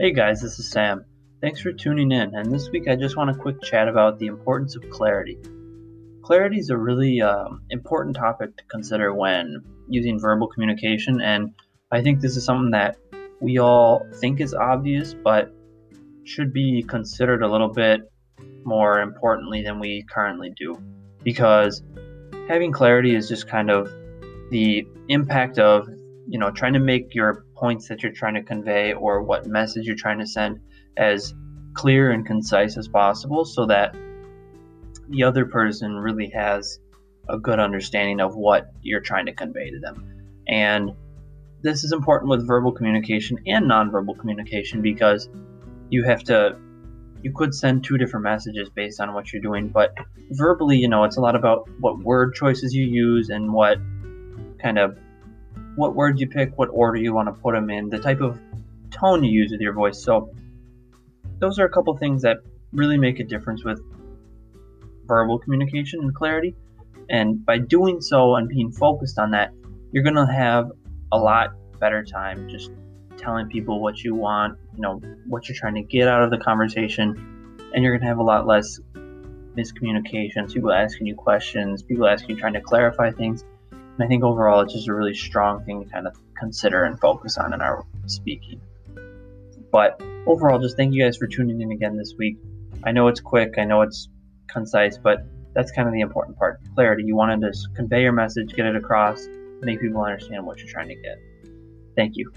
Hey guys, this is Sam. Thanks for tuning in, and this week I just want a quick chat about the importance of clarity. Clarity is a really um, important topic to consider when using verbal communication, and I think this is something that we all think is obvious, but should be considered a little bit more importantly than we currently do. Because having clarity is just kind of the impact of, you know, trying to make your points that you're trying to convey or what message you're trying to send as clear and concise as possible so that the other person really has a good understanding of what you're trying to convey to them. And this is important with verbal communication and nonverbal communication because you have to you could send two different messages based on what you're doing, but verbally, you know, it's a lot about what word choices you use and what kind of what words you pick, what order you want to put them in, the type of tone you use with your voice. So, those are a couple things that really make a difference with verbal communication and clarity. And by doing so and being focused on that, you're going to have a lot better time just telling people what you want, you know, what you're trying to get out of the conversation, and you're going to have a lot less miscommunications, people asking you questions, people asking you trying to clarify things. I think overall, it's just a really strong thing to kind of consider and focus on in our speaking. But overall, just thank you guys for tuning in again this week. I know it's quick, I know it's concise, but that's kind of the important part clarity. You wanted to convey your message, get it across, make people understand what you're trying to get. Thank you.